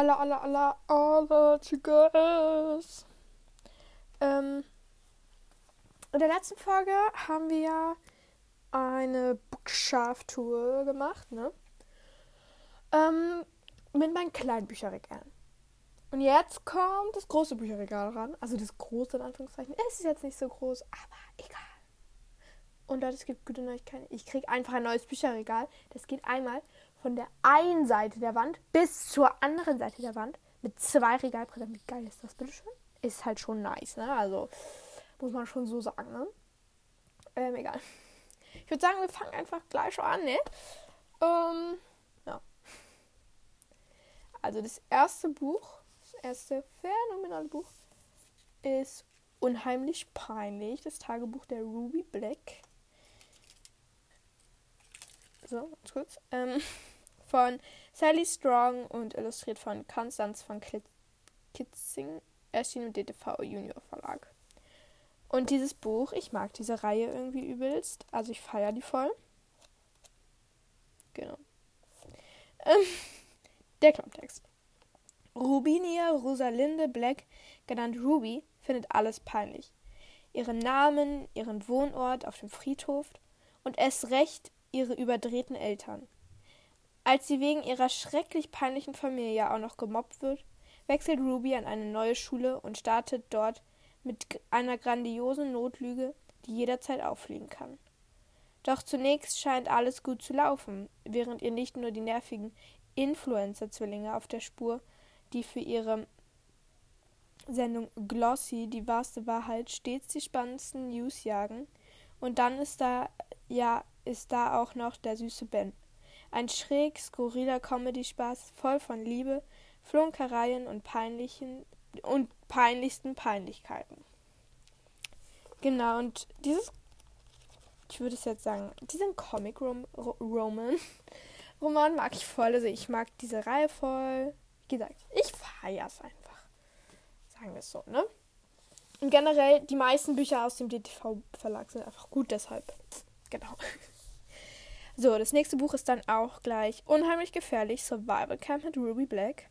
aller, aller, aller, aller Girls. Ähm, in der letzten Folge haben wir eine Bookshelf-Tour gemacht, ne? Ähm, mit meinen kleinen Bücherregalen. Und jetzt kommt das große Bücherregal ran. Also das große in Anführungszeichen. Es ist jetzt nicht so groß, aber egal. Und Leute, es gibt gute Neuigkeiten. Ich kriege einfach ein neues Bücherregal. Das geht einmal von der einen Seite der Wand bis zur anderen Seite der Wand mit zwei Regalbrettern. Wie geil ist das, bitteschön? Ist halt schon nice, ne? Also muss man schon so sagen, ne? Ähm, egal. Ich würde sagen, wir fangen einfach gleich schon an, ne? Ähm, ja. Also das erste Buch, das erste phänomenale Buch ist Unheimlich peinlich, das Tagebuch der Ruby Black. So, ganz kurz. Ähm, von Sally Strong und illustriert von Konstanz von Kitzing, erschienen im DTV Junior Verlag. Und dieses Buch, ich mag diese Reihe irgendwie übelst. Also ich feiere die voll. Genau. Ähm, der Klapptext. Rubinia Rosalinde Black, genannt Ruby, findet alles peinlich. Ihren Namen, ihren Wohnort auf dem Friedhof und erst recht ihre überdrehten Eltern. Als sie wegen ihrer schrecklich peinlichen Familie auch noch gemobbt wird, wechselt Ruby an eine neue Schule und startet dort mit einer grandiosen Notlüge, die jederzeit auffliegen kann. Doch zunächst scheint alles gut zu laufen, während ihr nicht nur die nervigen Influencer-Zwillinge auf der Spur, die für ihre Sendung Glossy, die wahrste Wahrheit, stets die spannendsten News jagen. Und dann ist da ja ist da auch noch der süße Ben. Ein schräg skurriler Comedy-Spaß, voll von Liebe, Flunkereien und peinlichen und peinlichsten Peinlichkeiten. Genau, und dieses, ich würde es jetzt sagen, diesen Comic-Roman Roman mag ich voll. Also ich mag diese Reihe voll. Wie gesagt, ich feiere es einfach. Sagen wir es so, ne? Und generell, die meisten Bücher aus dem DTV-Verlag sind einfach gut, deshalb. Genau. So, das nächste Buch ist dann auch gleich Unheimlich gefährlich, Survival Camp mit Ruby Black.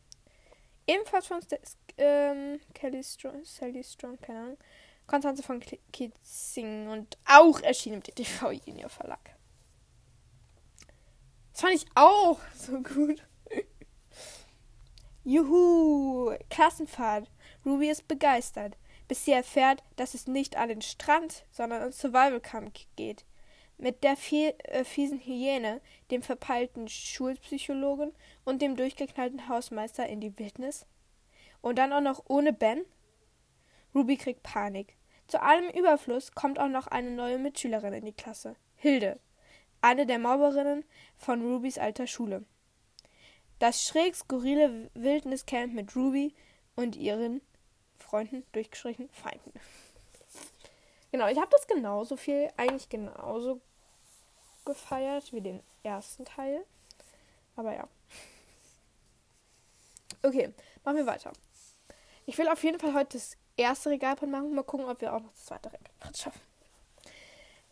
Ebenfalls von St ähm, Kelly Strong, Sally Strong, keine Ahnung. Konstanze von Kitzing und auch erschienen im DTV Junior Verlag. Das fand ich auch so gut. Juhu, Klassenfahrt. Ruby ist begeistert, bis sie erfährt, dass es nicht an den Strand, sondern ins Survival Camp geht mit der viel, äh, fiesen Hyäne, dem verpeilten Schulpsychologen und dem durchgeknallten Hausmeister in die Wildnis? Und dann auch noch ohne Ben? Ruby kriegt Panik. Zu allem Überfluss kommt auch noch eine neue Mitschülerin in die Klasse. Hilde, eine der Mobberinnen von Rubys alter Schule. Das schräg skurrile Wildniscamp mit Ruby und ihren Freunden, durchgestrichen Feinden. Genau, ich habe das genauso viel, eigentlich genauso gefeiert wie den ersten Teil. Aber ja. Okay, machen wir weiter. Ich will auf jeden Fall heute das erste Regalbrett machen. Mal gucken, ob wir auch noch das zweite Regalbrett schaffen.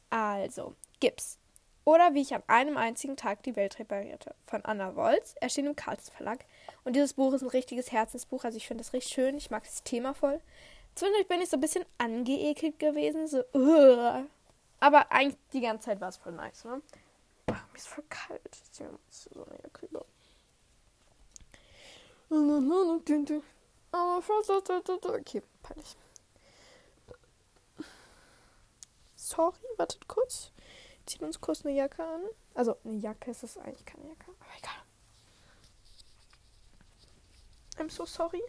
Also, Gips. Oder wie ich an einem einzigen Tag die Welt reparierte. Von Anna Wolz, erschien im Karls Verlag. Und dieses Buch ist ein richtiges Herzensbuch. Also ich finde das richtig schön. Ich mag das Thema voll. Zwischendurch bin ich so ein bisschen angeekelt gewesen. So, uh, aber eigentlich die ganze Zeit war es voll nice, ne? Ach, mir ist voll kalt. Ich zieh mir so eine Jacke über. Okay, peinlich. Sorry, wartet kurz. Ziehen uns kurz eine Jacke an. Also, eine Jacke ist es eigentlich keine Jacke, aber egal. I'm so sorry.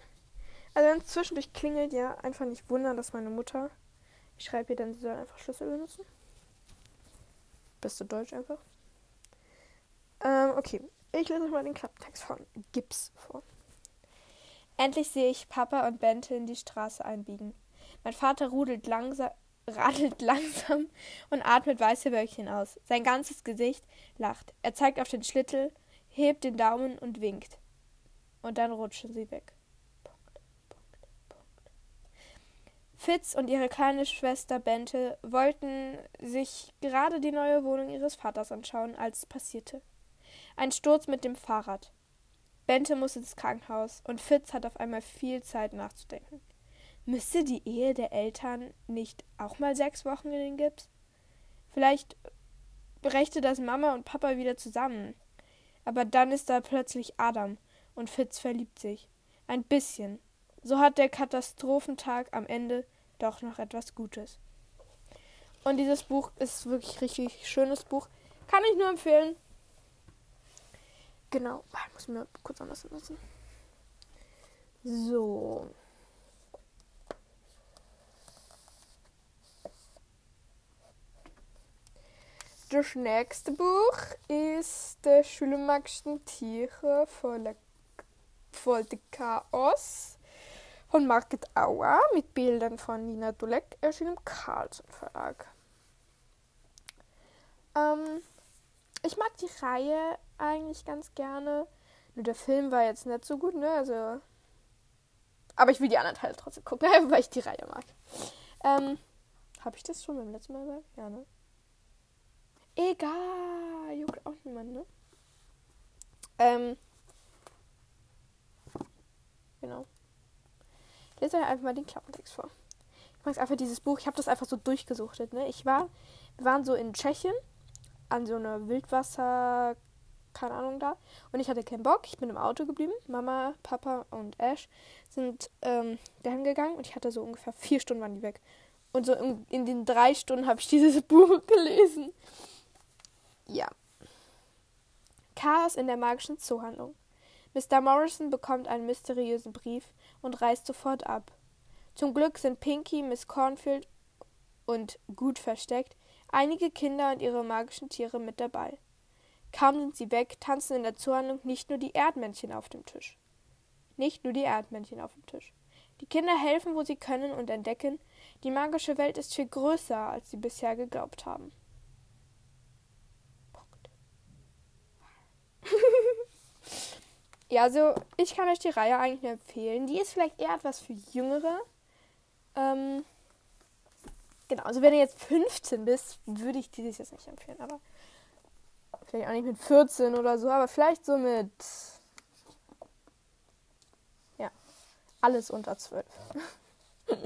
Also, wenn es zwischendurch klingelt, ja, einfach nicht wundern, dass meine Mutter. Ich schreibe ihr dann, sie soll einfach Schlüssel benutzen. Beste Deutsch einfach. Ähm, okay. Ich lese euch mal den Klapptext von Gips vor. Endlich sehe ich Papa und Bente in die Straße einbiegen. Mein Vater rudelt langsam, radelt langsam und atmet weiße Wölkchen aus. Sein ganzes Gesicht lacht. Er zeigt auf den Schlittel, hebt den Daumen und winkt. Und dann rutschen sie weg. Fitz und ihre kleine Schwester Bente wollten sich gerade die neue Wohnung ihres Vaters anschauen, als es passierte. Ein Sturz mit dem Fahrrad. Bente muss ins Krankenhaus und Fitz hat auf einmal viel Zeit nachzudenken. Müsste die Ehe der Eltern nicht auch mal sechs Wochen in den Gips? Vielleicht brächte das Mama und Papa wieder zusammen. Aber dann ist da plötzlich Adam und Fitz verliebt sich. Ein bisschen. So hat der Katastrophentag am Ende doch noch etwas Gutes. Und dieses Buch ist wirklich richtig schönes Buch. Kann ich nur empfehlen. Genau. Ich muss mir kurz anders lassen. So. Das nächste Buch ist Der schlimmsten Tiere voller, voller Chaos von Market Auer mit Bildern von Nina Dulek, erschienen im Carlsen Verlag. Ähm, ich mag die Reihe eigentlich ganz gerne. Nur der Film war jetzt nicht so gut, ne? Also. Aber ich will die anderen Teile trotzdem gucken, weil ich die Reihe mag. Ähm, habe ich das schon beim letzten Mal gesagt? Ja, ne? Egal, juckt auch niemand, ne? Ähm. Genau. Ich lese euch einfach mal den Klappentext vor. Ich mag einfach dieses Buch. Ich habe das einfach so durchgesuchtet, ne? Ich war, wir waren so in Tschechien an so einer Wildwasser, keine Ahnung da. Und ich hatte keinen Bock. Ich bin im Auto geblieben. Mama, Papa und Ash sind ähm, dahin gegangen und ich hatte so ungefähr vier Stunden waren die weg. Und so in, in den drei Stunden habe ich dieses Buch gelesen. Ja. Chaos in der magischen Zoohandlung. Mr. Morrison bekommt einen mysteriösen Brief und reist sofort ab. Zum Glück sind Pinky, Miss Cornfield und gut versteckt einige Kinder und ihre magischen Tiere mit dabei. Kaum sind sie weg, tanzen in der Zoohandlung nicht nur die Erdmännchen auf dem Tisch. Nicht nur die Erdmännchen auf dem Tisch. Die Kinder helfen, wo sie können und entdecken, die magische Welt ist viel größer, als sie bisher geglaubt haben. Ja, also ich kann euch die Reihe eigentlich empfehlen. Die ist vielleicht eher etwas für Jüngere. Ähm, genau, also wenn du jetzt 15 bist, würde ich dieses jetzt nicht empfehlen, aber vielleicht auch nicht mit 14 oder so, aber vielleicht so mit ja, alles unter 12.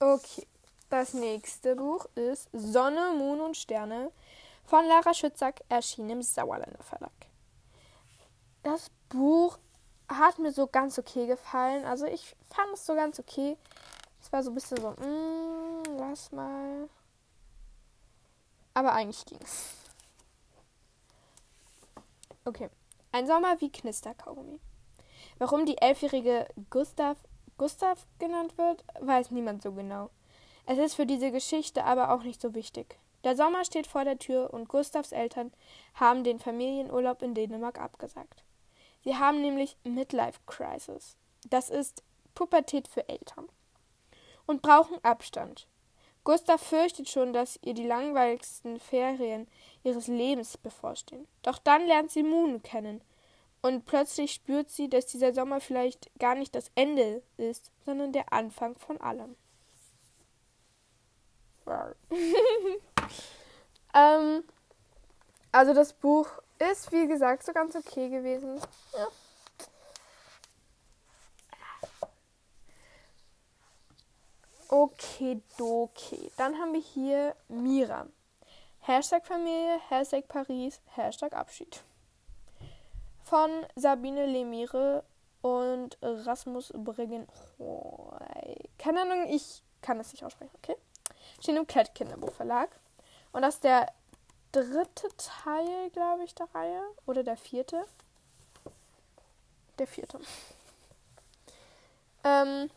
okay, das nächste Buch ist Sonne, Mond und Sterne von Lara Schützack, erschienen im Sauerländer Verlag. Das Buch hat mir so ganz okay gefallen. Also ich fand es so ganz okay. Es war so ein bisschen so, mm, lass mal. Aber eigentlich ging's. Okay. Ein Sommer wie Knisterkaugummi. Warum die elfjährige Gustav Gustav genannt wird, weiß niemand so genau. Es ist für diese Geschichte aber auch nicht so wichtig. Der Sommer steht vor der Tür und Gustavs Eltern haben den Familienurlaub in Dänemark abgesagt. Sie haben nämlich Midlife Crisis. Das ist Pubertät für Eltern. Und brauchen Abstand. Gustav fürchtet schon, dass ihr die langweiligsten Ferien ihres Lebens bevorstehen. Doch dann lernt sie Moon kennen. Und plötzlich spürt sie, dass dieser Sommer vielleicht gar nicht das Ende ist, sondern der Anfang von allem. ähm, also das Buch ist, wie gesagt, so ganz okay gewesen. Ja. Okay, okay. Dann haben wir hier Mira. Hashtag Familie, Hashtag Paris, Hashtag Abschied. Von Sabine Lemire und Rasmus Briggen. Keine Ahnung, ich kann das nicht aussprechen, okay? Steht im Klett Kinderbuchverlag. Und das ist der dritte Teil, glaube ich, der Reihe. Oder der vierte. Der vierte. Ähm,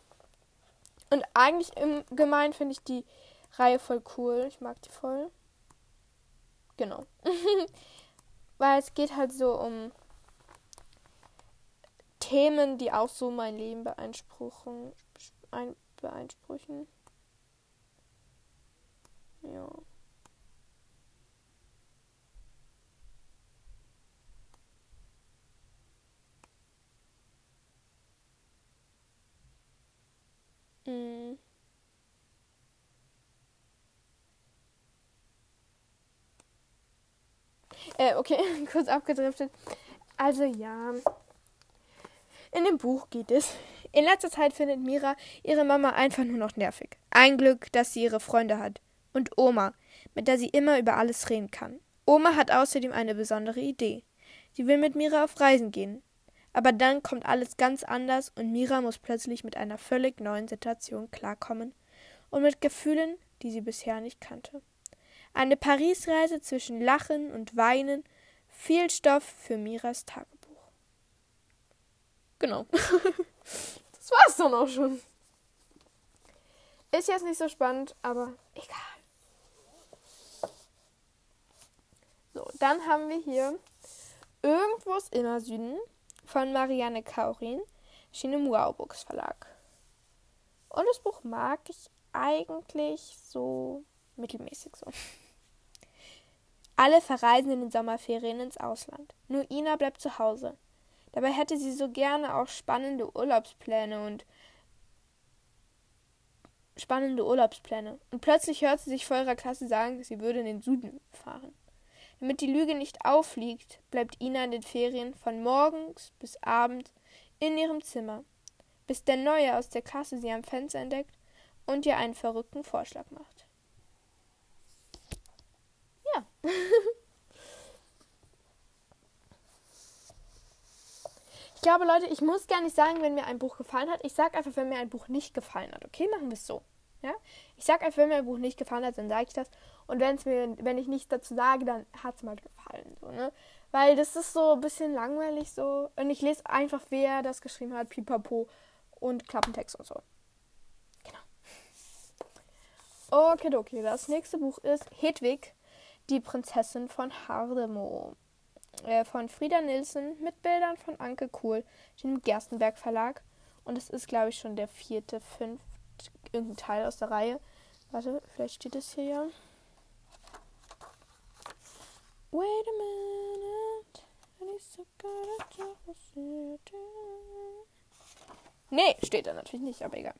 und eigentlich im Gemein finde ich die Reihe voll cool. Ich mag die voll. Genau. Weil es geht halt so um Themen, die auch so mein Leben beeinspruchen. beeinspruchen. Ja. Mm. Äh, okay, kurz abgedriftet. Also ja. In dem Buch geht es. In letzter Zeit findet Mira ihre Mama einfach nur noch nervig. Ein Glück, dass sie ihre Freunde hat. Und Oma, mit der sie immer über alles reden kann. Oma hat außerdem eine besondere Idee. Sie will mit Mira auf Reisen gehen. Aber dann kommt alles ganz anders und Mira muss plötzlich mit einer völlig neuen Situation klarkommen und mit Gefühlen, die sie bisher nicht kannte. Eine Paris-Reise zwischen Lachen und Weinen, viel Stoff für Miras Tagebuch. Genau. das war's dann auch schon. Ist jetzt nicht so spannend, aber egal. So, dann haben wir hier Irgendwo's Innersüden von Marianne Kaurin, erschien im Wow Books Verlag. Und das Buch mag ich eigentlich so mittelmäßig so. Alle verreisen in den Sommerferien ins Ausland. Nur Ina bleibt zu Hause. Dabei hätte sie so gerne auch spannende Urlaubspläne und spannende Urlaubspläne. Und plötzlich hört sie sich vor ihrer Klasse sagen, sie würde in den Süden fahren. Damit die Lüge nicht auffliegt, bleibt Ina in den Ferien von morgens bis abends in ihrem Zimmer, bis der Neue aus der Klasse sie am Fenster entdeckt und ihr einen verrückten Vorschlag macht. Ja. ich glaube, Leute, ich muss gar nicht sagen, wenn mir ein Buch gefallen hat. Ich sage einfach, wenn mir ein Buch nicht gefallen hat. Okay, machen wir es so. Ja? Ich sage einfach, wenn mir ein Buch nicht gefallen hat, dann sage ich das. Und wenn's mir, wenn ich nichts dazu sage, dann hat es halt gefallen. So, ne? Weil das ist so ein bisschen langweilig so. Und ich lese einfach, wer das geschrieben hat, pipapo und Klappentext und so. Genau. Okay, okay. Das nächste Buch ist Hedwig, die Prinzessin von Hardemo. Äh, von Frieda Nilsson mit Bildern von Anke Kohl, dem Gerstenberg Verlag. Und es ist, glaube ich, schon der vierte, fünfte, irgendein Teil aus der Reihe. Warte, vielleicht steht es hier ja. Wait a minute. Nee, steht da natürlich nicht, aber egal.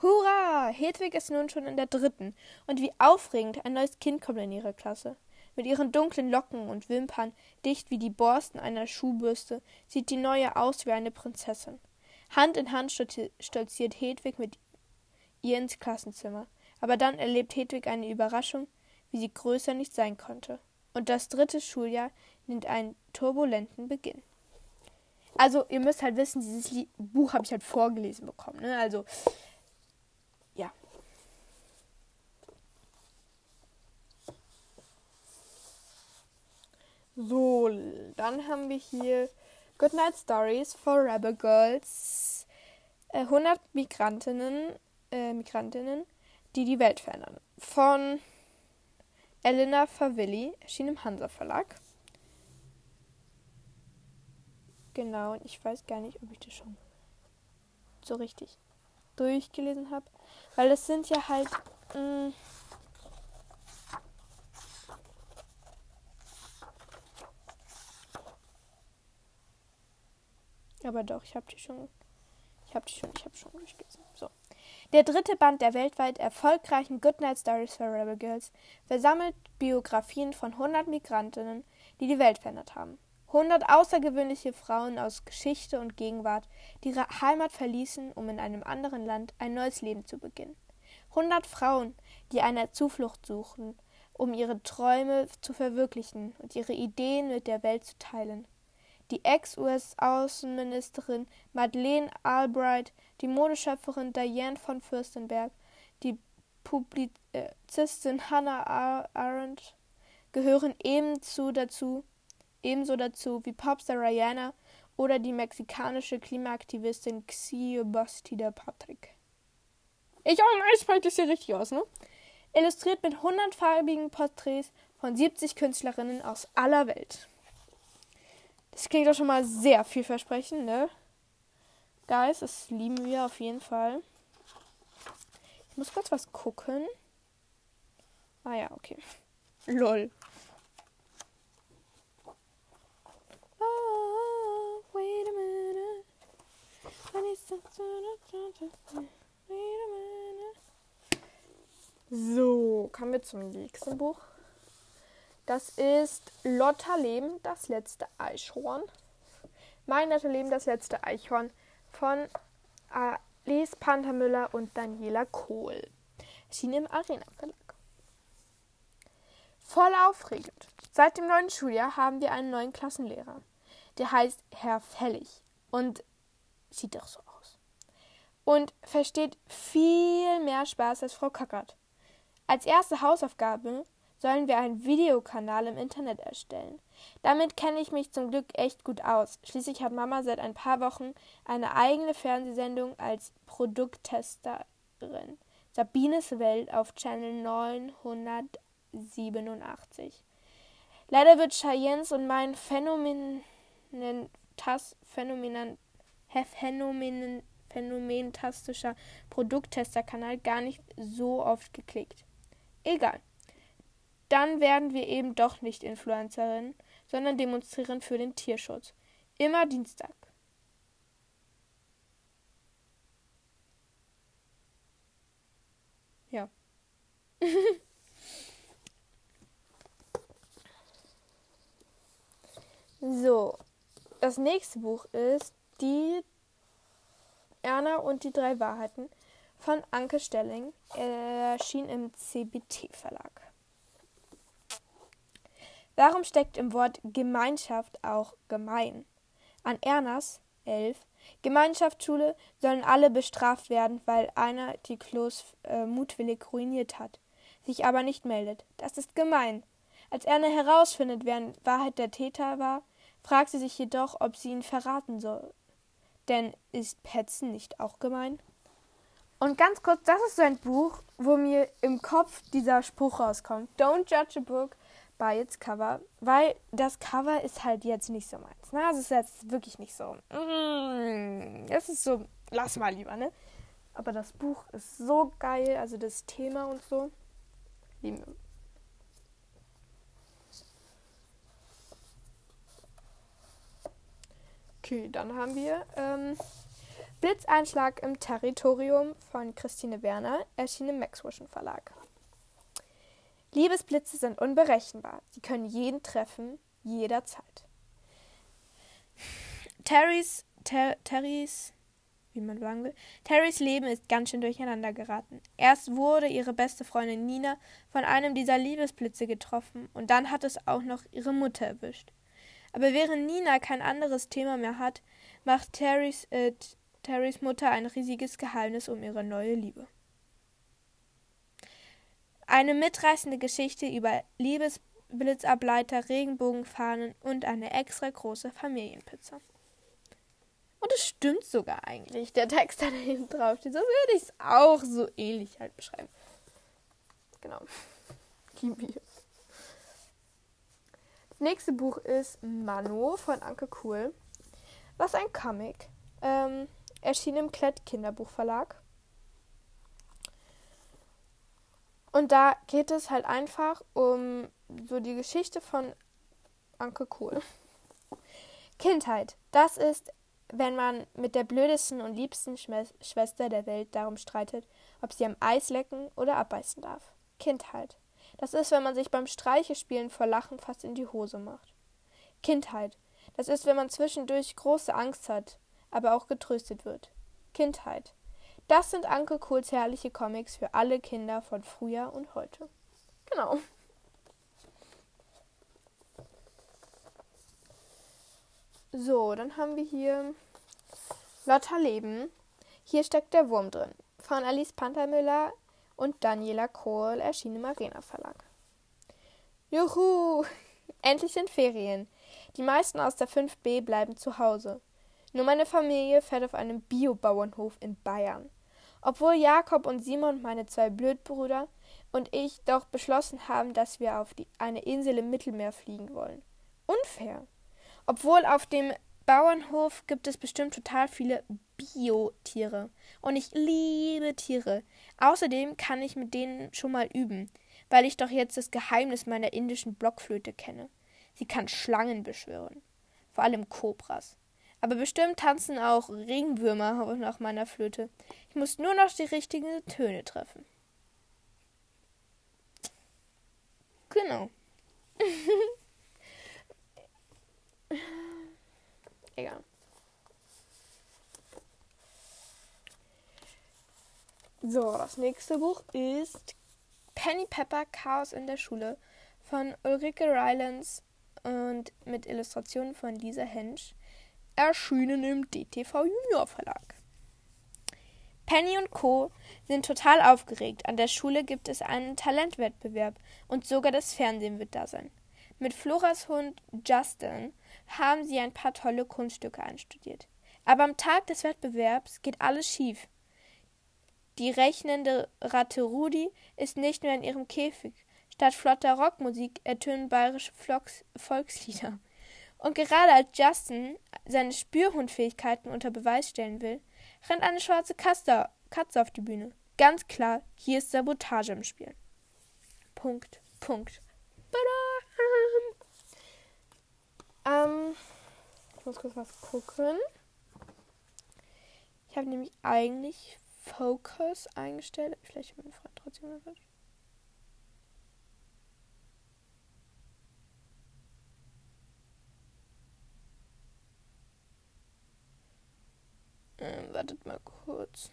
Hurra! Hedwig ist nun schon in der dritten. Und wie aufregend, ein neues Kind kommt in ihre Klasse. Mit ihren dunklen Locken und Wimpern, dicht wie die Borsten einer Schuhbürste, sieht die Neue aus wie eine Prinzessin. Hand in Hand stolziert Hedwig mit ihr ins Klassenzimmer. Aber dann erlebt Hedwig eine Überraschung, wie sie größer nicht sein konnte und das dritte Schuljahr nimmt einen turbulenten Beginn. Also, ihr müsst halt wissen, dieses Lied Buch habe ich halt vorgelesen bekommen. Ne? Also, ja. So, dann haben wir hier Goodnight Stories for Rebel Girls. 100 äh, Migrantinnen, äh, Migrantinnen, die die Welt verändern. Von Elena Favilli erschien im Hansa Verlag. Genau, und ich weiß gar nicht, ob ich das schon so richtig durchgelesen habe. Weil es sind ja halt. Mm, aber doch, ich habe die schon. Ich habe die schon, ich habe schon durchgelesen. So. Der dritte Band der weltweit erfolgreichen Goodnight Stories for Rebel Girls versammelt Biografien von 100 Migrantinnen, die die Welt verändert haben. 100 außergewöhnliche Frauen aus Geschichte und Gegenwart, die ihre Heimat verließen, um in einem anderen Land ein neues Leben zu beginnen. 100 Frauen, die eine Zuflucht suchen, um ihre Träume zu verwirklichen und ihre Ideen mit der Welt zu teilen die Ex-US-Außenministerin Madeleine Albright, die Modeschöpferin Diane von Fürstenberg, die Publizistin Hannah Arendt gehören ebenso dazu, ebenso dazu wie Popstar Rihanna oder die mexikanische Klimaaktivistin Xio Bastida Patrick. Ich, ich spreche das hier richtig aus, ne? Illustriert mit 100 farbigen Porträts von 70 Künstlerinnen aus aller Welt. Das klingt doch schon mal sehr vielversprechend, ne? Guys, das lieben wir auf jeden Fall. Ich muss kurz was gucken. Ah ja, okay. Lol. Wait a minute. I need So, kommen wir zum nächsten Buch. Das ist Lotta Leben, das letzte Eichhorn Mein Leben, das letzte Eichhorn von Alice Panthermüller und Daniela Kohl. Erschien im Arena Verlag. Voll aufregend. Seit dem neuen Schuljahr haben wir einen neuen Klassenlehrer. Der heißt Herr Fellig und sieht doch so aus. Und versteht viel mehr Spaß als Frau Kackert. Als erste Hausaufgabe sollen wir einen Videokanal im Internet erstellen. Damit kenne ich mich zum Glück echt gut aus. Schließlich hat Mama seit ein paar Wochen eine eigene Fernsehsendung als Produkttesterin. Sabines Welt auf Channel 987. Leider wird Cheyennes und mein Phänomen Tas Phänomen Phänomen phänomentastischer Produkttesterkanal gar nicht so oft geklickt. Egal. Dann werden wir eben doch nicht Influencerin, sondern demonstrieren für den Tierschutz. Immer Dienstag. Ja. so, das nächste Buch ist Die Erna und die drei Wahrheiten von Anke Stelling. erschien im CBT Verlag. Warum steckt im Wort Gemeinschaft auch gemein? An Ernas, 11, Gemeinschaftsschule sollen alle bestraft werden, weil einer die Klos äh, mutwillig ruiniert hat, sich aber nicht meldet. Das ist gemein. Als Erna herausfindet, wer in Wahrheit der Täter war, fragt sie sich jedoch, ob sie ihn verraten soll. Denn ist Petzen nicht auch gemein? Und ganz kurz, das ist so ein Buch, wo mir im Kopf dieser Spruch rauskommt. Don't judge a book its cover, weil das Cover ist halt jetzt nicht so meins. Ne? Also es ist jetzt wirklich nicht so. Mm, es ist so, lass mal lieber, ne? Aber das Buch ist so geil, also das Thema und so. Lieben wir. Okay, dann haben wir ähm, Blitzeinschlag im Territorium von Christine Werner, erschienen im Maxwischen Verlag. Liebesblitze sind unberechenbar. Sie können jeden treffen, jederzeit. Terrys, Ter, Terrys, wie man sagen will, Terrys Leben ist ganz schön durcheinander geraten. Erst wurde ihre beste Freundin Nina von einem dieser Liebesblitze getroffen und dann hat es auch noch ihre Mutter erwischt. Aber während Nina kein anderes Thema mehr hat, macht Terrys, äh, Terrys Mutter ein riesiges Geheimnis um ihre neue Liebe. Eine mitreißende Geschichte über Liebesblitzableiter, Regenbogenfahnen und eine extra große Familienpizza. Und es stimmt sogar eigentlich. Der Text, der da hinten drauf steht, so würde ich es auch so ähnlich halt beschreiben. Genau. Liebe. Das nächste Buch ist Mano von Anke Cool. Was ein Comic. Ähm, erschien im Klett Kinderbuchverlag. Und da geht es halt einfach um so die Geschichte von Anke Kohl. Kindheit. Das ist, wenn man mit der blödesten und liebsten Schwester der Welt darum streitet, ob sie am Eis lecken oder abbeißen darf. Kindheit. Das ist, wenn man sich beim Streichespielen vor Lachen fast in die Hose macht. Kindheit. Das ist, wenn man zwischendurch große Angst hat, aber auch getröstet wird. Kindheit. Das sind Anke Kohls herrliche Comics für alle Kinder von früher und heute. Genau. So, dann haben wir hier Lotta Leben. Hier steckt der Wurm drin. Von Alice Panthermüller und Daniela Kohl erschienen im Arena Verlag. Juhu! Endlich sind Ferien. Die meisten aus der 5b bleiben zu Hause. Nur meine Familie fährt auf einem Biobauernhof in Bayern. Obwohl Jakob und Simon, meine zwei Blödbrüder, und ich doch beschlossen haben, dass wir auf die, eine Insel im Mittelmeer fliegen wollen. Unfair. Obwohl auf dem Bauernhof gibt es bestimmt total viele Biotiere. Und ich liebe Tiere. Außerdem kann ich mit denen schon mal üben, weil ich doch jetzt das Geheimnis meiner indischen Blockflöte kenne. Sie kann Schlangen beschwören. Vor allem Kobras. Aber bestimmt tanzen auch Regenwürmer nach meiner Flöte. Ich muss nur noch die richtigen Töne treffen. Genau. Egal. So, das nächste Buch ist Penny Pepper Chaos in der Schule von Ulrike Rylands und mit Illustrationen von Lisa Hensch erschienen im DTV Junior Verlag. Penny und Co. sind total aufgeregt. An der Schule gibt es einen Talentwettbewerb und sogar das Fernsehen wird da sein. Mit Floras Hund Justin haben sie ein paar tolle Kunststücke einstudiert. Aber am Tag des Wettbewerbs geht alles schief. Die rechnende Ratte Rudi ist nicht mehr in ihrem Käfig. Statt flotter Rockmusik ertönen bayerische Volkslieder. Und gerade als Justin seine Spürhundfähigkeiten unter Beweis stellen will, rennt eine schwarze Katze, Katze auf die Bühne. Ganz klar, hier ist Sabotage im Spiel. Punkt, Punkt. Ähm, ich muss kurz was gucken. Ich habe nämlich eigentlich Focus eingestellt. Vielleicht mein Freund trotzdem noch was. Ähm, wartet mal kurz.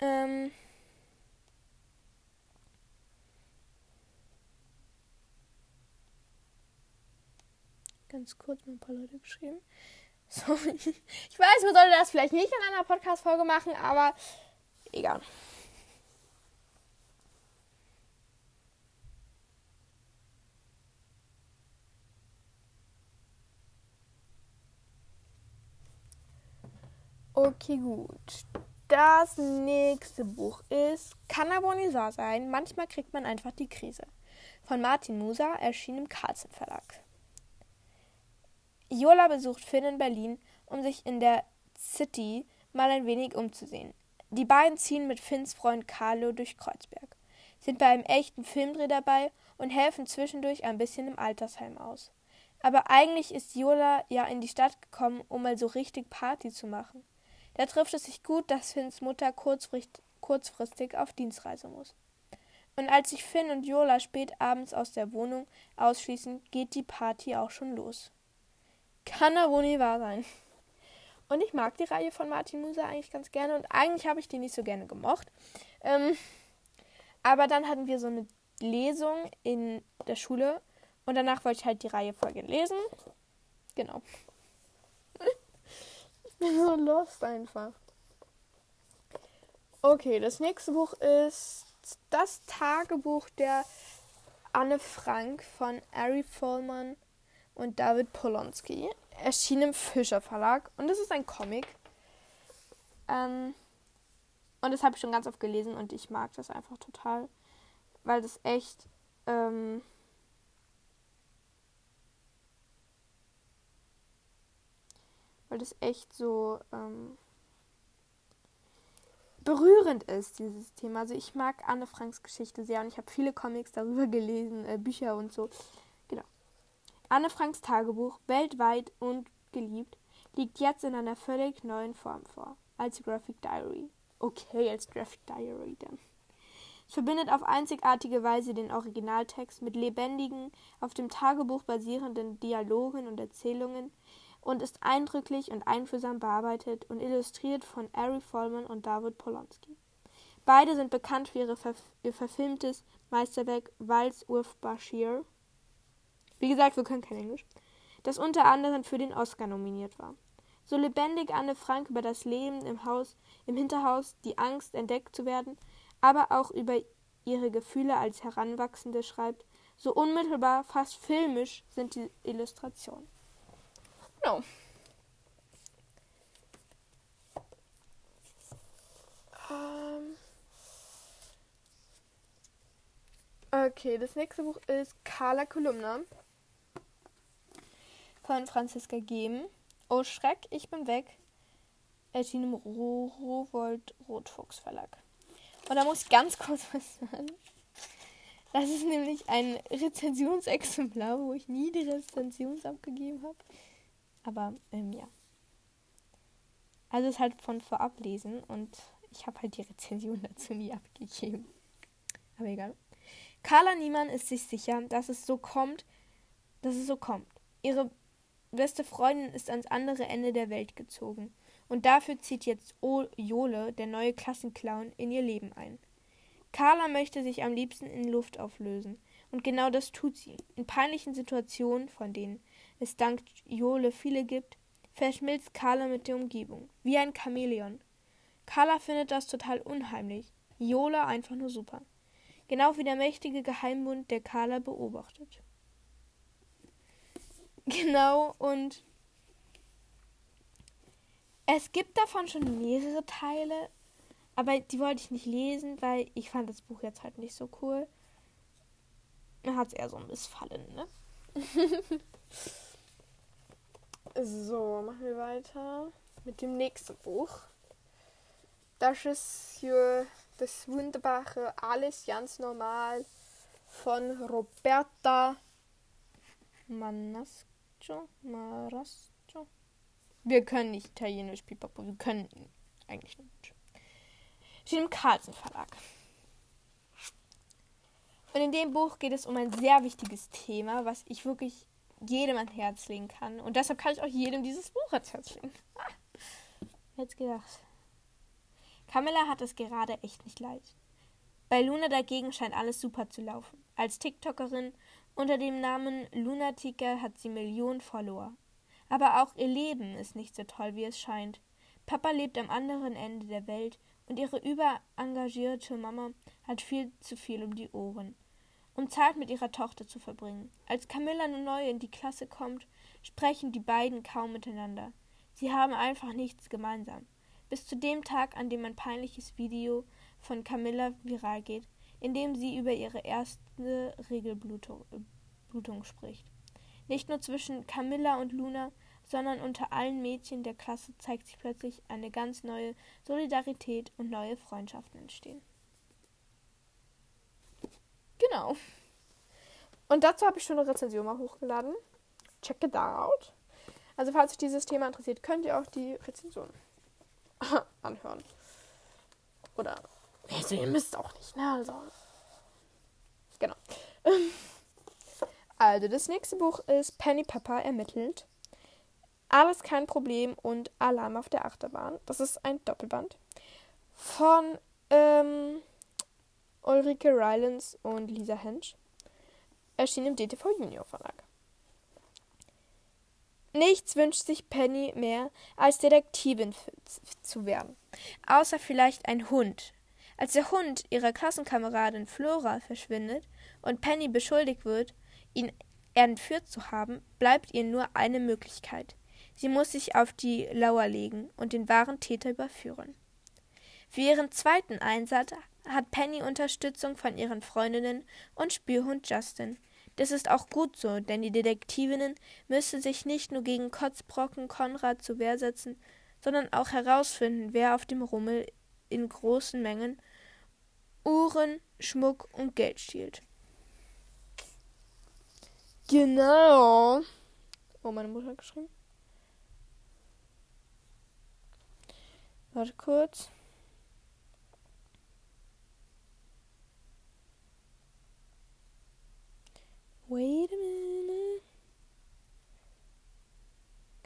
Ähm. Ganz kurz mal ein paar Leute geschrieben. So, ich weiß, man sollte das vielleicht nicht in einer Podcast-Folge machen, aber egal. Okay, gut. Das nächste Buch ist Kann aber wahr sein. Manchmal kriegt man einfach die Krise. Von Martin Musa, erschienen im Carlsen Verlag. Jola besucht Finn in Berlin, um sich in der City mal ein wenig umzusehen. Die beiden ziehen mit Finns Freund Carlo durch Kreuzberg, sind bei einem echten Filmdreh dabei und helfen zwischendurch ein bisschen im Altersheim aus. Aber eigentlich ist Jola ja in die Stadt gekommen, um mal so richtig Party zu machen. Da trifft es sich gut, dass Finns Mutter kurzfristig auf Dienstreise muss. Und als sich Finn und Jola spät abends aus der Wohnung ausschließen, geht die Party auch schon los. Kann er wohl nie wahr sein. Und ich mag die Reihe von Martin Musa eigentlich ganz gerne und eigentlich habe ich die nicht so gerne gemocht. Ähm, aber dann hatten wir so eine Lesung in der Schule und danach wollte ich halt die Reihe Folge lesen. Genau so lost einfach. Okay, das nächste Buch ist das Tagebuch der Anne Frank von Ari Vollmann und David Polonsky. Erschien im Fischer Verlag und es ist ein Comic. Ähm, und das habe ich schon ganz oft gelesen und ich mag das einfach total, weil das echt ähm, weil das echt so ähm, berührend ist, dieses Thema. Also ich mag Anne Franks Geschichte sehr und ich habe viele Comics darüber gelesen, äh, Bücher und so. Genau. Anne Franks Tagebuch, weltweit und geliebt, liegt jetzt in einer völlig neuen Form vor, als Graphic Diary. Okay, als Graphic Diary dann. Es verbindet auf einzigartige Weise den Originaltext mit lebendigen, auf dem Tagebuch basierenden Dialogen und Erzählungen, und ist eindrücklich und einfühlsam bearbeitet und illustriert von Ari Vollmann und David Polonsky. Beide sind bekannt für Verf ihr verfilmtes Meisterwerk Wals Urf Bashir. Wie gesagt, wir können kein Englisch. Das unter anderem für den Oscar nominiert war. So lebendig Anne Frank über das Leben im Haus, im Hinterhaus, die Angst, entdeckt zu werden, aber auch über ihre Gefühle als Heranwachsende schreibt, so unmittelbar, fast filmisch sind die Illustrationen. Genau. Ähm. Okay, das nächste Buch ist Carla Kolumna von Franziska Gehm. Oh Schreck, ich bin weg. Erschien im Rowold Rotfuchs Verlag. Und da muss ich ganz kurz was sagen. Das ist nämlich ein Rezensionsexemplar, wo ich nie die Rezension abgegeben habe. Aber ähm, ja. Also ist halt von vorab lesen und ich habe halt die Rezension dazu nie abgegeben. Aber egal. Carla Niemann ist sich sicher, dass es so kommt, dass es so kommt. Ihre beste Freundin ist ans andere Ende der Welt gezogen. Und dafür zieht jetzt o Jole, der neue Klassenclown, in ihr Leben ein. Carla möchte sich am liebsten in Luft auflösen. Und genau das tut sie. In peinlichen Situationen, von denen es dank Jole viele gibt, verschmilzt Carla mit der Umgebung, wie ein Chamäleon. Carla findet das total unheimlich, Jole einfach nur super. Genau wie der mächtige Geheimbund, der Carla beobachtet. Genau, und es gibt davon schon mehrere Teile, aber die wollte ich nicht lesen, weil ich fand das Buch jetzt halt nicht so cool. Mir hat es eher so missfallen, ne? so, machen wir weiter mit dem nächsten Buch. Das ist hier das wunderbare Alles ganz normal von Roberta Manasco. Marasco. Wir können nicht Italienisch, Pipapo. Wir können eigentlich nicht. Steht im Carlsen Verlag. Und in dem Buch geht es um ein sehr wichtiges Thema, was ich wirklich jedem ans Herz legen kann. Und deshalb kann ich auch jedem dieses Buch ans Herz legen. Jetzt gedacht. Camilla hat es gerade echt nicht leicht. Bei Luna dagegen scheint alles super zu laufen. Als TikTokerin unter dem Namen Lunatica hat sie Millionen Follower. Aber auch ihr Leben ist nicht so toll, wie es scheint. Papa lebt am anderen Ende der Welt und ihre überengagierte Mama hat viel zu viel um die Ohren, um Zeit mit ihrer Tochter zu verbringen. Als Camilla nun neu in die Klasse kommt, sprechen die beiden kaum miteinander. Sie haben einfach nichts gemeinsam. Bis zu dem Tag, an dem ein peinliches Video von Camilla viral geht, indem sie über ihre erste Regelblutung Blutung spricht. Nicht nur zwischen Camilla und Luna, sondern unter allen Mädchen der Klasse zeigt sich plötzlich eine ganz neue Solidarität und neue Freundschaften entstehen. Genau. Und dazu habe ich schon eine Rezension mal hochgeladen. Check it out. Also falls euch dieses Thema interessiert, könnt ihr auch die Rezension anhören. Oder also ihr müsst auch nicht, ne? Also. Genau. Also, das nächste Buch ist Penny Pepper ermittelt. Alles kein Problem und Alarm auf der Achterbahn. Das ist ein Doppelband von ähm, Ulrike Rylance und Lisa Hensch. Erschien im DTV Junior Verlag. Nichts wünscht sich Penny mehr, als Detektivin zu werden. Außer vielleicht ein Hund, als der Hund ihrer Klassenkameradin Flora verschwindet und Penny beschuldigt wird, ihn entführt zu haben, bleibt ihr nur eine Möglichkeit. Sie muss sich auf die Lauer legen und den wahren Täter überführen. Für ihren zweiten Einsatz hat Penny Unterstützung von ihren Freundinnen und Spürhund Justin. Das ist auch gut so, denn die Detektivinnen müssen sich nicht nur gegen Kotzbrocken Konrad zur Wehr setzen, sondern auch herausfinden, wer auf dem Rummel in großen Mengen Uhren, Schmuck und Geld stiehlt. Genau. Oh, meine Mutter hat geschrieben. Warte kurz. Wait a minute.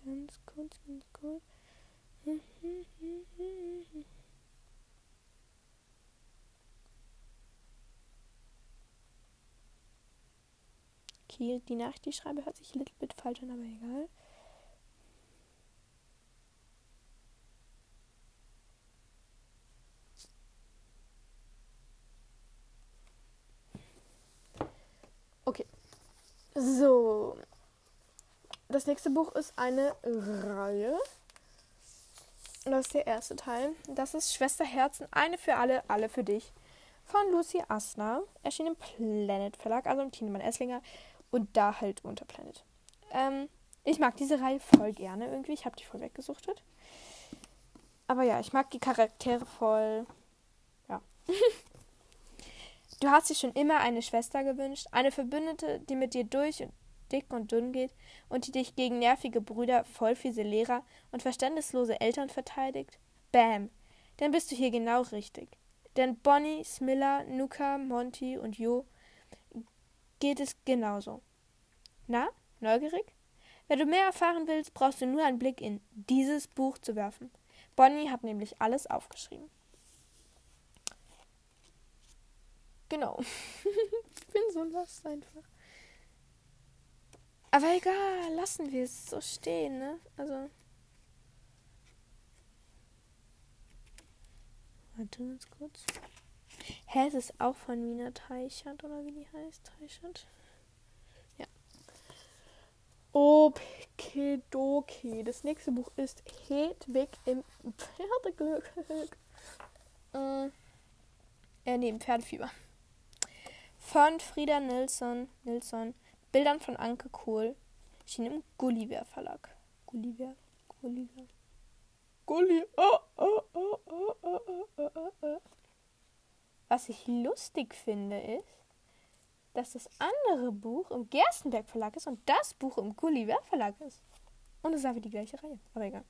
Ganz kurz, ganz kurz. Okay, die Nachricht, die ich schreibe, hört sich ein little bit falsch an, aber egal. Okay. So. Das nächste Buch ist eine Reihe. Das ist der erste Teil. Das ist Schwester Herzen, eine für alle, alle für dich. Von Lucy Asner. Erschien im Planet Verlag, also im Tienemann Esslinger und da halt unter Planet. Ähm, ich mag diese Reihe voll gerne irgendwie. Ich habe die voll weggesuchtet. Aber ja, ich mag die Charaktere voll. Ja. du hast dir schon immer eine Schwester gewünscht, eine Verbündete, die mit dir durch und dick und dünn geht und die dich gegen nervige Brüder, vollfiese Lehrer und verständnislose Eltern verteidigt? Bam! Dann bist du hier genau richtig. Denn Bonnie, Smilla, Nuka, Monty und Jo geht es genauso. Na, neugierig? Wenn du mehr erfahren willst, brauchst du nur einen Blick in dieses Buch zu werfen. Bonnie hat nämlich alles aufgeschrieben. Genau. ich bin so lost einfach. Aber egal, lassen wir es so stehen, ne? Also. Warte ganz kurz. Hä, es ist auch von Mina Teichert, oder wie die heißt? Teichert? Ja. Okidoki. Das nächste Buch ist Hedwig im Pferdeglück. äh, äh, nee, im Pferdefieber. Von Frieda Nilsson, Nilsson. Bildern von Anke Kohl. Schien im Gulliver Verlag. Gulliver? Gulliver? Gulli. Oh, oh, oh, oh, oh, oh, oh, oh. Was ich lustig finde, ist, dass das andere Buch im Gerstenberg Verlag ist und das Buch im Gulliver Verlag ist. Und es ist einfach die gleiche Reihe. Aber egal.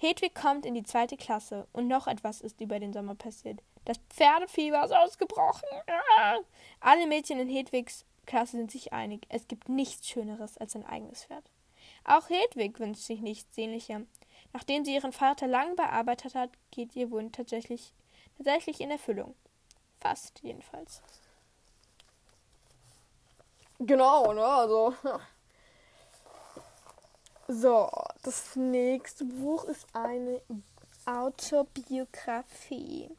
Hedwig kommt in die zweite Klasse und noch etwas ist über den Sommer passiert. Das Pferdefieber ist ausgebrochen. Alle Mädchen in Hedwigs Klasse sind sich einig. Es gibt nichts Schöneres als ein eigenes Pferd. Auch Hedwig wünscht sich nichts sehnlicher. Nachdem sie ihren Vater lang bearbeitet hat, geht ihr Wunsch tatsächlich, tatsächlich in Erfüllung. Fast jedenfalls. Genau, ne? Also. So, das nächste Buch ist eine Autobiografie.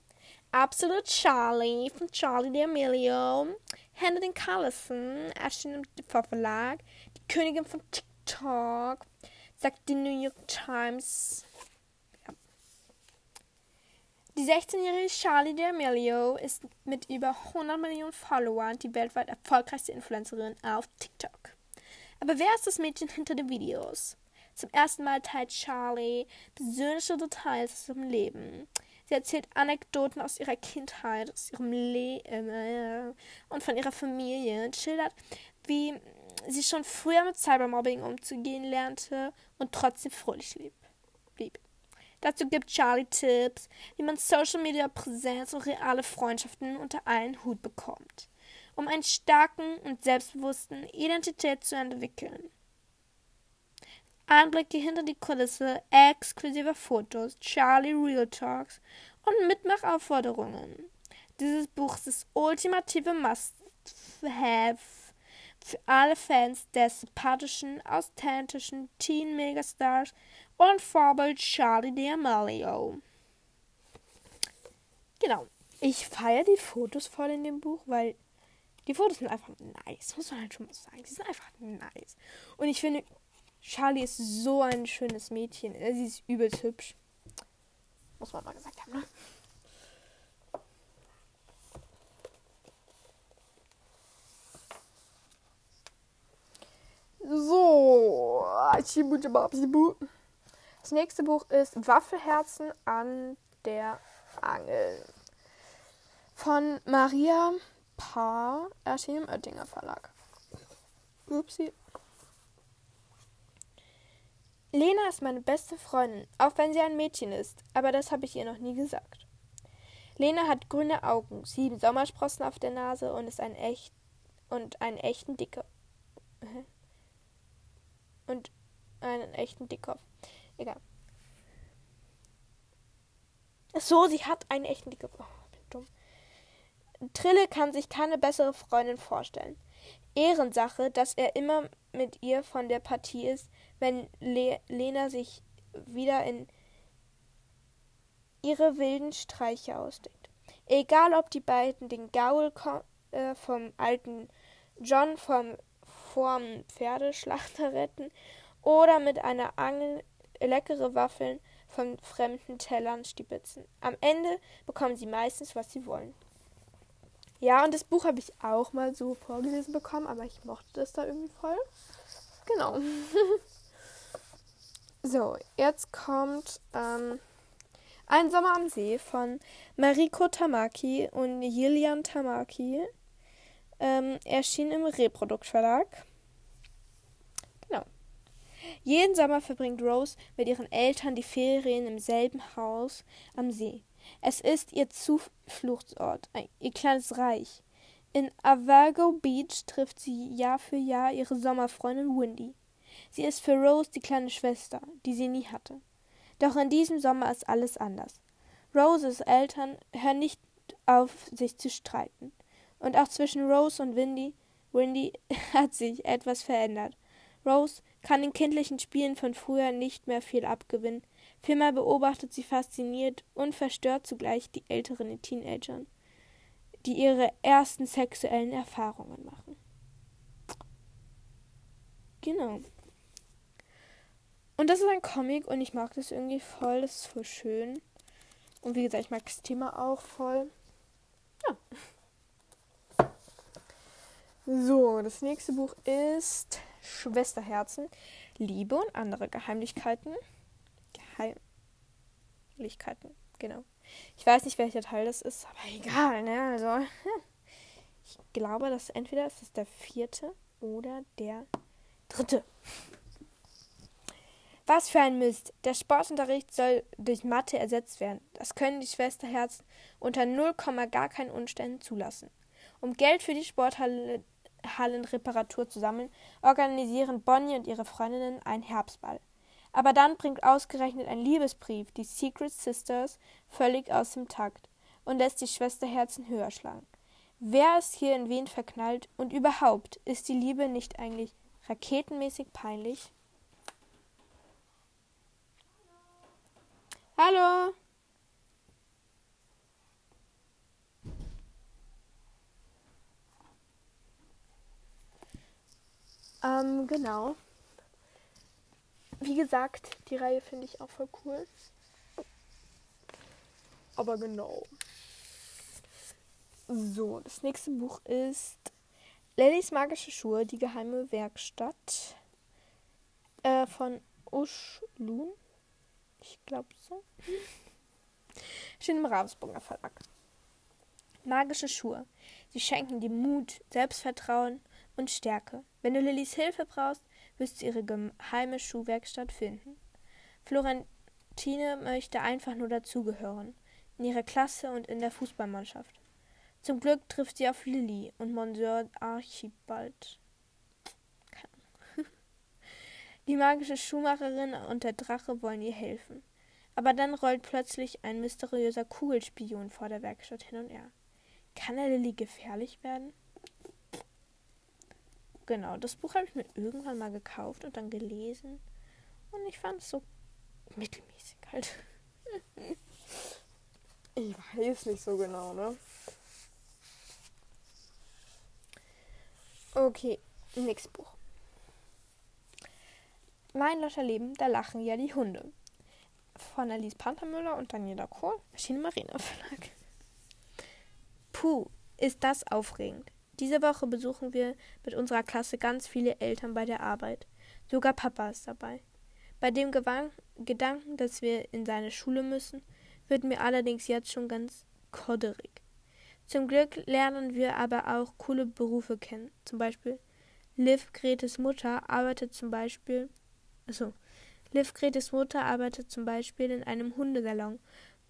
Absolute Charlie von Charlie D'Amelio. Henry Carlson erschien im Verlag. Die Königin von TikTok, sagt die New York Times. Die 16-jährige Charlie D'Amelio ist mit über 100 Millionen Followern die weltweit erfolgreichste Influencerin auf TikTok. Aber wer ist das Mädchen hinter den Videos? Zum ersten Mal teilt Charlie persönliche Details aus ihrem Leben. Sie erzählt Anekdoten aus ihrer Kindheit, aus ihrem Leben äh, und von ihrer Familie und schildert, wie sie schon früher mit Cybermobbing umzugehen lernte und trotzdem fröhlich blieb. Dazu gibt Charlie Tipps, wie man Social Media Präsenz und reale Freundschaften unter einen Hut bekommt, um einen starken und selbstbewussten Identität zu entwickeln. Einblicke hinter die Kulisse, exklusive Fotos, Charlie Real Talks und Mitmachaufforderungen. Dieses Buch ist das ultimative Must-Have für alle Fans des sympathischen, authentischen Teen-Megastars und Vorbild Charlie D'Amelio. Genau. Ich feiere die Fotos voll in dem Buch, weil die Fotos sind einfach nice, muss man halt schon mal sagen. Die sind einfach nice. Und ich finde, Charlie ist so ein schönes Mädchen. Sie ist übelst hübsch. Muss man mal gesagt haben, ne? So, das nächste Buch ist Waffelherzen an der Angel von Maria Paar, erschien im Oettinger Verlag. Upsi. Lena ist meine beste Freundin, auch wenn sie ein Mädchen ist, aber das habe ich ihr noch nie gesagt. Lena hat grüne Augen, sieben Sommersprossen auf der Nase und ist ein echt und einen echten Dicke. Und einen echten Dickkopf. Egal. So, sie hat einen echten Dickkopf. Oh, bin dumm. Trille kann sich keine bessere Freundin vorstellen. Ehrensache, dass er immer mit ihr von der Partie ist, wenn Le Lena sich wieder in ihre wilden Streiche ausdenkt. Egal, ob die beiden den Gaul äh, vom alten John vom vorm Pferdeschlachter retten oder mit einer Angel leckere Waffeln von fremden Tellern stibitzen. Am Ende bekommen sie meistens, was sie wollen. Ja, und das Buch habe ich auch mal so vorgelesen bekommen, aber ich mochte das da irgendwie voll. Genau. so, jetzt kommt ähm, Ein Sommer am See von Mariko Tamaki und Yilian Tamaki. Ähm, erschien im Reproduktverlag. Genau. Jeden Sommer verbringt Rose mit ihren Eltern die Ferien im selben Haus am See. Es ist ihr Zufluchtsort, ihr kleines Reich. In Avago Beach trifft sie Jahr für Jahr ihre Sommerfreundin Windy. Sie ist für Rose die kleine Schwester, die sie nie hatte. Doch in diesem Sommer ist alles anders. Roses Eltern hören nicht auf, sich zu streiten. Und auch zwischen Rose und Windy, Windy hat sich etwas verändert. Rose kann den kindlichen Spielen von früher nicht mehr viel abgewinnen. Vielmehr beobachtet sie fasziniert und verstört zugleich die älteren Teenagern die ihre ersten sexuellen Erfahrungen machen. Genau. Und das ist ein Comic und ich mag das irgendwie voll. Das ist voll schön. Und wie gesagt, ich mag das Thema auch voll. Ja. So, das nächste Buch ist Schwesterherzen, Liebe und andere Geheimlichkeiten. Geheimlichkeiten, genau. Ich weiß nicht, welcher Teil das ist, aber egal, ne? Also, ich glaube, dass entweder ist es der vierte oder der dritte. Was für ein Mist. Der Sportunterricht soll durch Mathe ersetzt werden. Das können die Schwesterherzen unter 0, gar keinen Umständen zulassen. Um Geld für die Sporthallenreparatur zu sammeln, organisieren Bonnie und ihre Freundinnen einen Herbstball. Aber dann bringt ausgerechnet ein Liebesbrief die Secret Sisters völlig aus dem Takt und lässt die Schwesterherzen höher schlagen. Wer ist hier in wen verknallt und überhaupt ist die Liebe nicht eigentlich raketenmäßig peinlich? Hallo. Ähm, genau wie gesagt, die Reihe finde ich auch voll cool. Aber genau. So, das nächste Buch ist Lellys magische Schuhe, die geheime Werkstatt äh, von Uschlun. Ich glaube so. Steht im Ravensburger Verlag. Magische Schuhe. Sie schenken dir Mut, Selbstvertrauen und Stärke. Wenn du Lillys Hilfe brauchst, wirst du ihre geheime Schuhwerkstatt finden. Florentine möchte einfach nur dazugehören, in ihrer Klasse und in der Fußballmannschaft. Zum Glück trifft sie auf Lilly und Monsieur Archibald. Die magische Schuhmacherin und der Drache wollen ihr helfen. Aber dann rollt plötzlich ein mysteriöser Kugelspion vor der Werkstatt hin und her. Kann er Lilly gefährlich werden? Genau, das Buch habe ich mir irgendwann mal gekauft und dann gelesen. Und ich fand es so mittelmäßig halt. ich weiß nicht so genau, ne? Okay, nächstes Buch. Mein Lotterleben, da lachen ja die Hunde. Von Alice Panthermüller und Daniela Kohl, Maschine Marina Verlag. Puh, ist das aufregend. Diese Woche besuchen wir mit unserer Klasse ganz viele Eltern bei der Arbeit. Sogar Papa ist dabei. Bei dem Gewang Gedanken, dass wir in seine Schule müssen, wird mir allerdings jetzt schon ganz kodderig. Zum Glück lernen wir aber auch coole Berufe kennen. Zum Beispiel Liv Gretes Mutter arbeitet zum Beispiel also Liv Gretes Mutter arbeitet zum Beispiel in einem Hundesalon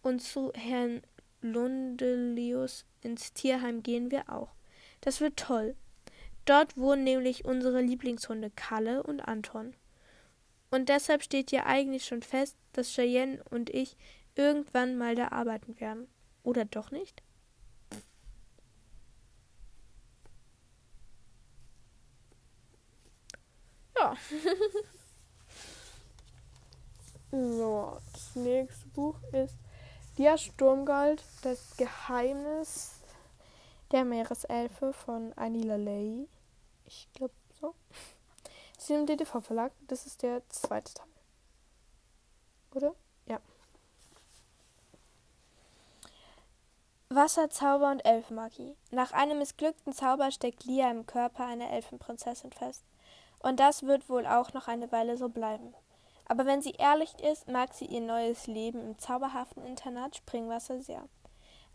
und zu Herrn Lundelius ins Tierheim gehen wir auch. Das wird toll. Dort wohnen nämlich unsere Lieblingshunde Kalle und Anton. Und deshalb steht ja eigentlich schon fest, dass Cheyenne und ich irgendwann mal da arbeiten werden. Oder doch nicht? Ja. so, das nächste Buch ist Dia Sturmgold, das Geheimnis der Meereselfe von Anila Lay. Ich glaube so. Das ist im DTV Verlag. Das ist der zweite Teil. Oder? Ja. Wasserzauber und Elfenmagie. Nach einem missglückten Zauber steckt Lia im Körper einer Elfenprinzessin fest. Und das wird wohl auch noch eine Weile so bleiben. Aber wenn sie ehrlich ist, mag sie ihr neues Leben im zauberhaften Internat Springwasser sehr.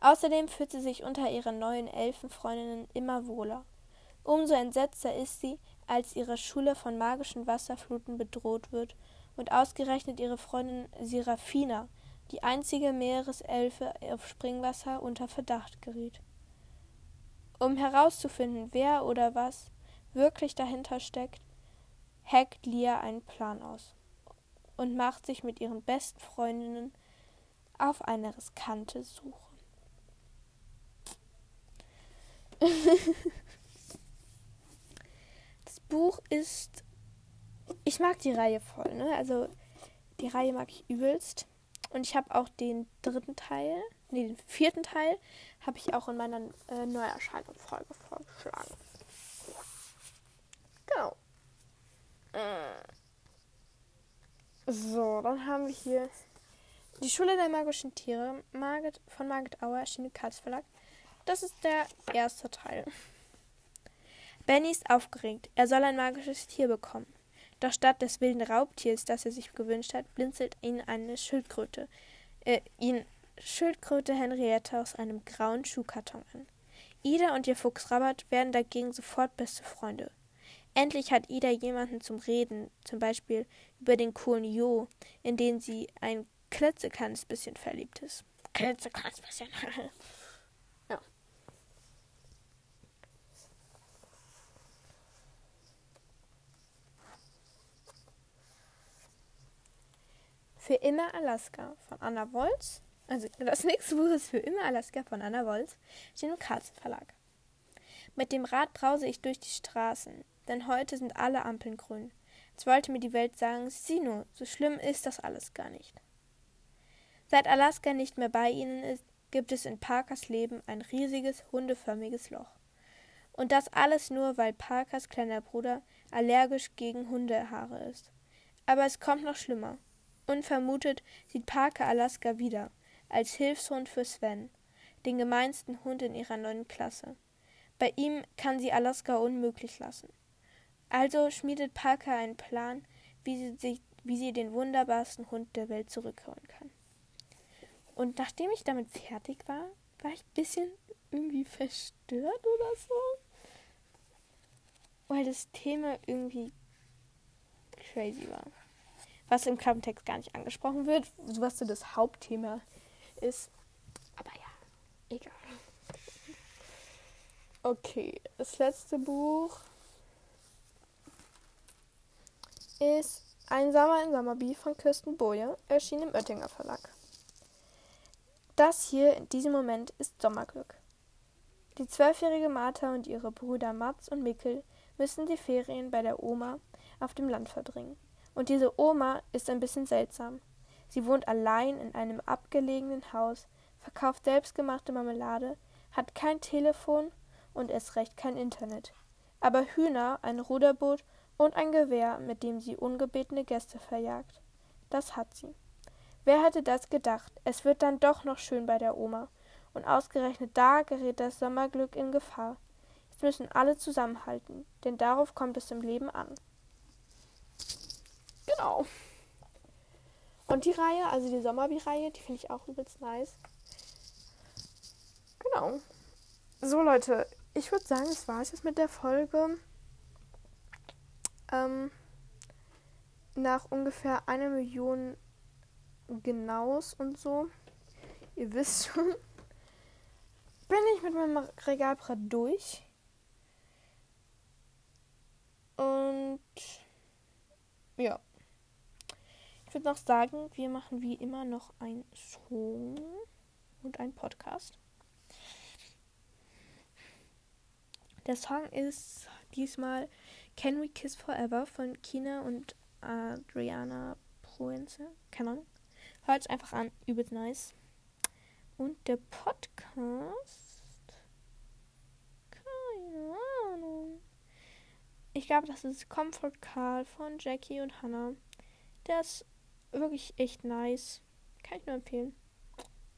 Außerdem fühlt sie sich unter ihren neuen Elfenfreundinnen immer wohler. Umso entsetzter ist sie, als ihre Schule von magischen Wasserfluten bedroht wird und ausgerechnet ihre Freundin Seraphina, die einzige Meereselfe auf Springwasser, unter Verdacht geriet. Um herauszufinden, wer oder was wirklich dahinter steckt, hackt Lia einen Plan aus und macht sich mit ihren besten Freundinnen auf eine riskante Suche. das Buch ist. Ich mag die Reihe voll, ne? Also die Reihe mag ich übelst. Und ich habe auch den dritten Teil, nee, den vierten Teil, habe ich auch in meiner äh, Neuerscheinungsfolge vorgeschlagen. Genau. So, dann haben wir hier die Schule der magischen Tiere Margit, von Margit Auer, erschienen Katz Verlag. Das ist der erste Teil. Benny ist aufgeregt. Er soll ein magisches Tier bekommen. Doch statt des wilden Raubtiers, das er sich gewünscht hat, blinzelt ihn eine Schildkröte. Äh, ihn Schildkröte Henriette aus einem grauen Schuhkarton an. Ida und ihr Fuchs Rabat werden dagegen sofort beste Freunde. Endlich hat Ida jemanden zum Reden, zum Beispiel über den coolen Jo, in den sie ein klitzekleines bisschen verliebt ist. Klitzekleines bisschen. Für immer Alaska von Anna Wolz. Also das nächste Buch ist Für immer Alaska von Anna Wolz, steht im Karlsen Verlag. Mit dem Rad brause ich durch die Straßen, denn heute sind alle Ampeln grün. Jetzt wollte mir die Welt sagen, sieh nur, so schlimm ist das alles gar nicht. Seit Alaska nicht mehr bei ihnen ist, gibt es in Parkers Leben ein riesiges, hundeförmiges Loch. Und das alles nur, weil Parkers kleiner Bruder allergisch gegen Hundehaare ist. Aber es kommt noch schlimmer. Unvermutet sieht Parker Alaska wieder, als Hilfshund für Sven, den gemeinsten Hund in ihrer neuen Klasse. Bei ihm kann sie Alaska unmöglich lassen. Also schmiedet Parker einen Plan, wie sie, sich, wie sie den wunderbarsten Hund der Welt zurückholen kann. Und nachdem ich damit fertig war, war ich ein bisschen irgendwie verstört oder so. Weil das Thema irgendwie crazy war was im Klappentext gar nicht angesprochen wird, was so das Hauptthema ist. Aber ja, egal. Okay, das letzte Buch ist Ein Sommer in Sommerby von Kirsten Boje, erschienen im Oettinger Verlag. Das hier in diesem Moment ist Sommerglück. Die zwölfjährige Martha und ihre Brüder Mats und Mickel müssen die Ferien bei der Oma auf dem Land verbringen. Und diese Oma ist ein bisschen seltsam. Sie wohnt allein in einem abgelegenen Haus, verkauft selbstgemachte Marmelade, hat kein Telefon und erst recht kein Internet. Aber Hühner, ein Ruderboot und ein Gewehr, mit dem sie ungebetene Gäste verjagt. Das hat sie. Wer hätte das gedacht? Es wird dann doch noch schön bei der Oma. Und ausgerechnet da gerät das Sommerglück in Gefahr. Jetzt müssen alle zusammenhalten, denn darauf kommt es im Leben an. Genau. Und die Reihe, also die Sommerby-Reihe, die finde ich auch übelst nice. Genau. So, Leute, ich würde sagen, es war es jetzt mit der Folge. Ähm, nach ungefähr einer Million Genaus und so. Ihr wisst schon. Bin ich mit meinem Regalbrett durch. Und ja würde noch sagen, wir machen wie immer noch ein Song und ein Podcast. Der Song ist diesmal Can We Kiss Forever von Kina und Adriana Proenze. Keine Ahnung. Hört es einfach an, übelst nice. Und der Podcast. Keine Ahnung. Ich glaube, das ist Comfort Call von Jackie und Hannah. Der ist wirklich echt nice. Kann ich nur empfehlen.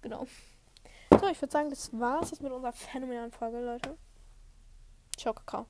Genau. So, ich würde sagen, das war's jetzt mit unserer phänomenalen Folge, Leute. Ciao, Kakao.